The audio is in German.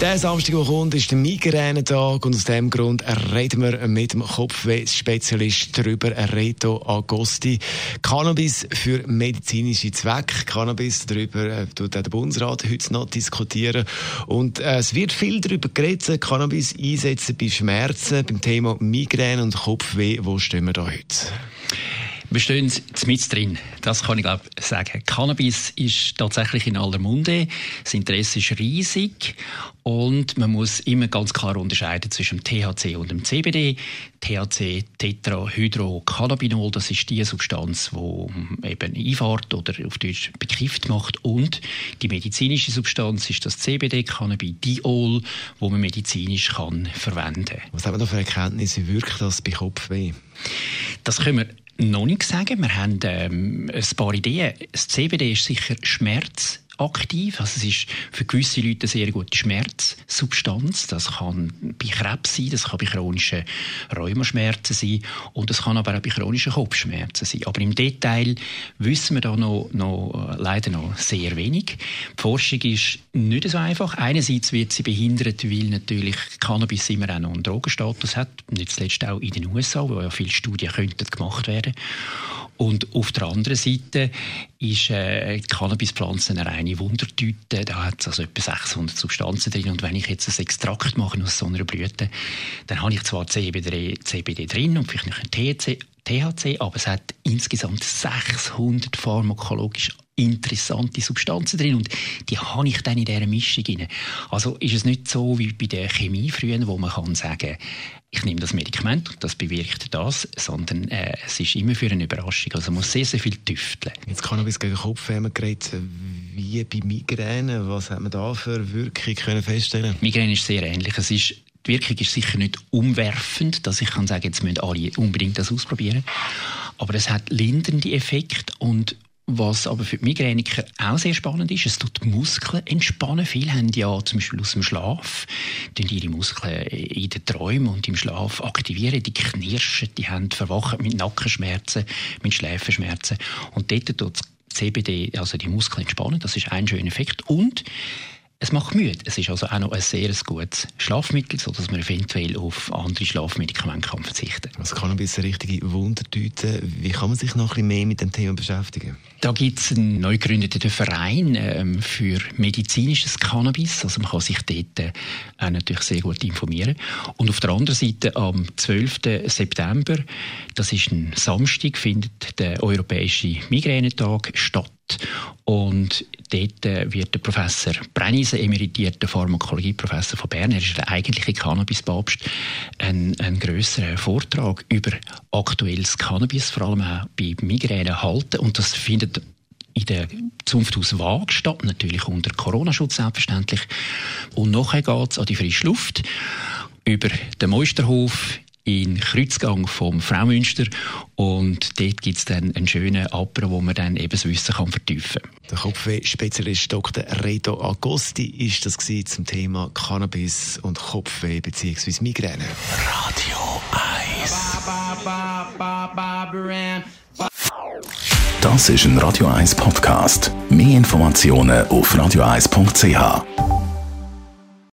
der Samstag, der kommt, ist der Migränetag und aus diesem Grund reden wir mit dem Kopfweh-Spezialist darüber, Reto Agosti. Cannabis für medizinische Zwecke. Cannabis, darüber äh, tut der Bundesrat heute noch diskutieren. Und äh, es wird viel darüber geredet, Cannabis einsetzen bei Schmerzen, beim Thema Migräne und Kopfweh. Wo stehen wir da heute? Wir stehen mit drin. Das kann ich glaube sagen. Cannabis ist tatsächlich in aller Munde. Das Interesse ist riesig und man muss immer ganz klar unterscheiden zwischen dem THC und dem CBD. THC, Tetrahydrocannabinol, das ist die Substanz, die eben einfährt oder auf Deutsch bekifft macht. Und die medizinische Substanz ist das CBD, Cannabidiol, wo man medizinisch kann verwenden kann. Was haben wir da für Erkenntnisse? Wie wirkt das bei Kopfweh? Das können wir noch nicht sagen. Wir haben ähm, ein paar Ideen. Das CBD ist sicher Schmerz aktiv. Also es ist für gewisse Leute eine sehr gute Schmerzsubstanz. Das kann bei Krebs sein, das kann bei chronischen Rheumaschmerzen sein und es kann aber auch bei chronischen Kopfschmerzen sein. Aber im Detail wissen wir da noch, noch äh, leider noch sehr wenig. Die Forschung ist nicht so einfach. Einerseits wird sie behindert, weil natürlich Cannabis immer auch noch einen Drogenstatus hat, nicht zuletzt auch in den USA, wo ja viele Studien könnten gemacht werden. Und auf der anderen Seite ist äh, die Cannabispflanze eine reine Wundertüte. Da hat es also etwa 600 Substanzen drin. Und wenn ich jetzt ein Extrakt mache aus so einer Blüte, dann habe ich zwar CBD, CBD drin und vielleicht noch ein THC, THC, aber es hat insgesamt 600 pharmakologisch interessante Substanzen drin und die habe ich dann in dieser Mischung drin. Also ist es nicht so wie bei der Chemie früher, wo man kann sagen, ich nehme das Medikament und das bewirkt das, sondern äh, es ist immer für eine Überraschung. Also man muss sehr, sehr viel tüfteln. Jetzt Cannabis gegen Kopfwärme geredet, wie bei Migräne. Was hat man da für Wirkung können feststellen? Migräne ist sehr ähnlich. Es ist die Wirkung ist sicher nicht umwerfend, dass ich kann sagen, jetzt müssen alle unbedingt das ausprobieren. Aber es hat lindernde Effekte und was aber für die Migräniker auch sehr spannend ist, es tut die Muskeln entspannen. Viele haben ja zum Beispiel aus dem Schlaf ihre Muskeln in den Träumen und im Schlaf aktivieren. Die knirschen, die haben verwachen mit Nackenschmerzen, mit Schläfenschmerzen. Und dort tut CBD, also die Muskeln entspannen. Das ist ein schöner Effekt. Und es macht müde. Es ist also auch noch ein sehr gutes Schlafmittel, sodass man eventuell auf andere Schlafmedikamente kann verzichten kann. Was kann ein bisschen richtige Wundertüte? Wie kann man sich noch ein bisschen mehr mit dem Thema beschäftigen? Da gibt es einen neu gegründeten Verein ähm, für medizinisches Cannabis. Also man kann sich dort äh, auch natürlich sehr gut informieren. Und auf der anderen Seite am 12. September, das ist ein Samstag, findet der Europäische Migränetag statt. Und dort äh, wird der Professor Brennisen, emeritierter Pharmakologieprofessor von Bern, er ist der eigentliche Cannabispapst, einen, einen grösseren Vortrag über aktuelles Cannabis, vor allem auch bei Migräne halten. Und das findet in der Zunfthaus Waag statt, natürlich unter Corona-Schutz selbstverständlich. Und nachher geht es an die frische Luft über den Meisterhof in Kreuzgang vom Fraumünster und dort gibt es dann einen schönen Apero, wo man dann eben das Wissen kann vertiefen kann. Der Kopfweh-Spezialist Dr. Reto Agosti ist das zum Thema Cannabis und Kopfweh bzw. Migräne. Radio 1 Das ist ein Radio 1 Podcast. Mehr Informationen auf radio1.ch.